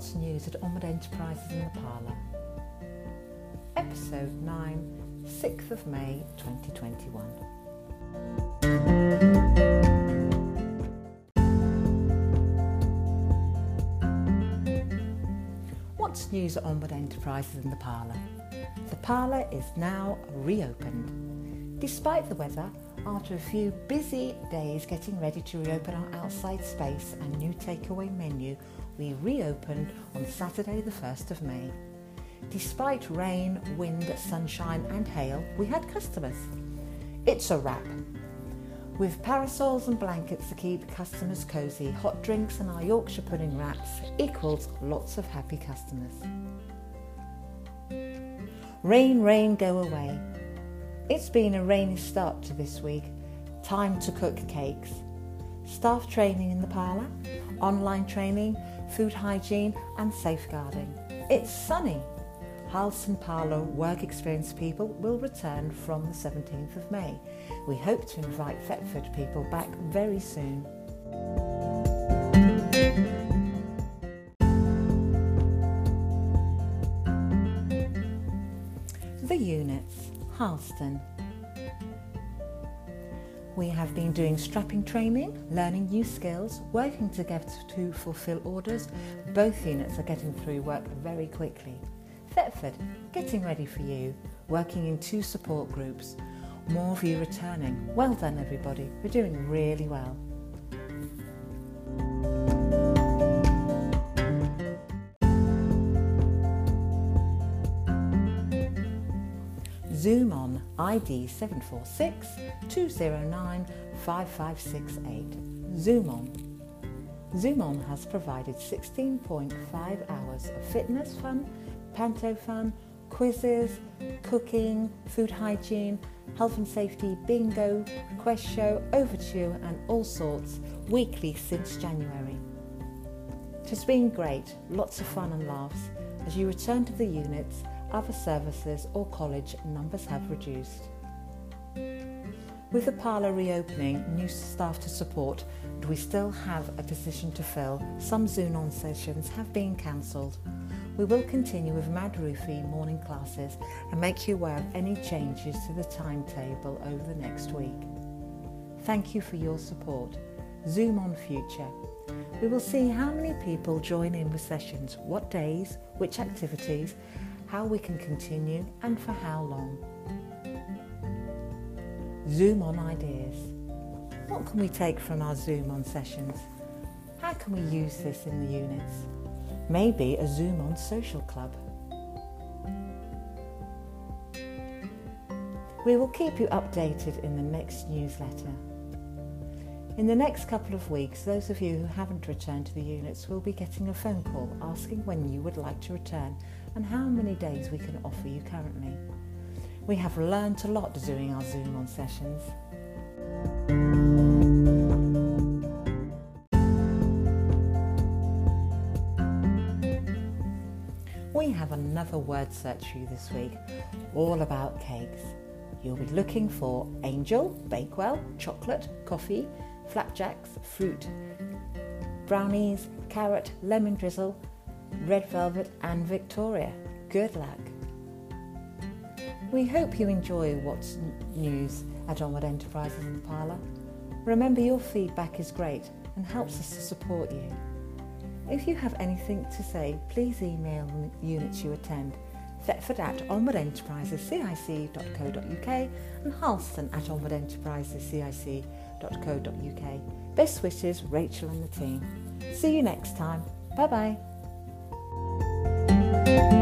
What's news at Onward Enterprises in the Parlour? Episode 9, 6th of May 2021. What's news at Onward Enterprises in the Parlour? The parlour is now reopened. Despite the weather, after a few busy days getting ready to reopen our outside space and new takeaway menu, we reopened on Saturday, the 1st of May. Despite rain, wind, sunshine, and hail, we had customers. It's a wrap. With parasols and blankets to keep customers cosy, hot drinks and our Yorkshire pudding wraps equals lots of happy customers. Rain, rain, go away. It's been a rainy start to this week. Time to cook cakes. Staff training in the parlour, online training, food hygiene and safeguarding. It's sunny. Harleston Parlour work experience people will return from the 17th of May. We hope to invite Thetford people back very soon. The units, Harleston. We have been doing strapping training, learning new skills, working together to fulfil orders. Both units are getting through work very quickly. Thetford, getting ready for you, working in two support groups. More of you returning. Well done, everybody. We're doing really well. Zoom on ID 746 209 5568. Zoom on. Zoom on has provided 16.5 hours of fitness fun, panto fun, quizzes, cooking, food hygiene, health and safety, bingo, quest show, overture, and all sorts weekly since January. It has been great, lots of fun and laughs. As you return to the units, other services or college numbers have reduced. With the parlour reopening, new staff to support, and we still have a position to fill, some Zoom on sessions have been cancelled. We will continue with Madrufi morning classes and make you aware of any changes to the timetable over the next week. Thank you for your support. Zoom on future. We will see how many people join in with sessions, what days, which activities, how we can continue and for how long. Zoom on ideas. What can we take from our Zoom on sessions? How can we use this in the units? Maybe a Zoom on social club. We will keep you updated in the next newsletter. In the next couple of weeks, those of you who haven't returned to the units will be getting a phone call asking when you would like to return and how many days we can offer you currently. We have learnt a lot doing our Zoom on sessions. We have another word search for you this week, all about cakes. You'll be looking for angel, bakewell, chocolate, coffee, flapjacks, fruit, brownies, carrot, lemon drizzle, red velvet, and Victoria. Good luck. We hope you enjoy what's news at Onward Enterprises in the Parlour. Remember, your feedback is great and helps us to support you. If you have anything to say, please email the units you attend Thetford at onwardenterprisescic.co.uk and Harleston at onwardenterprisescic.co.uk. Best wishes, Rachel and the team. See you next time. Bye bye. Thank you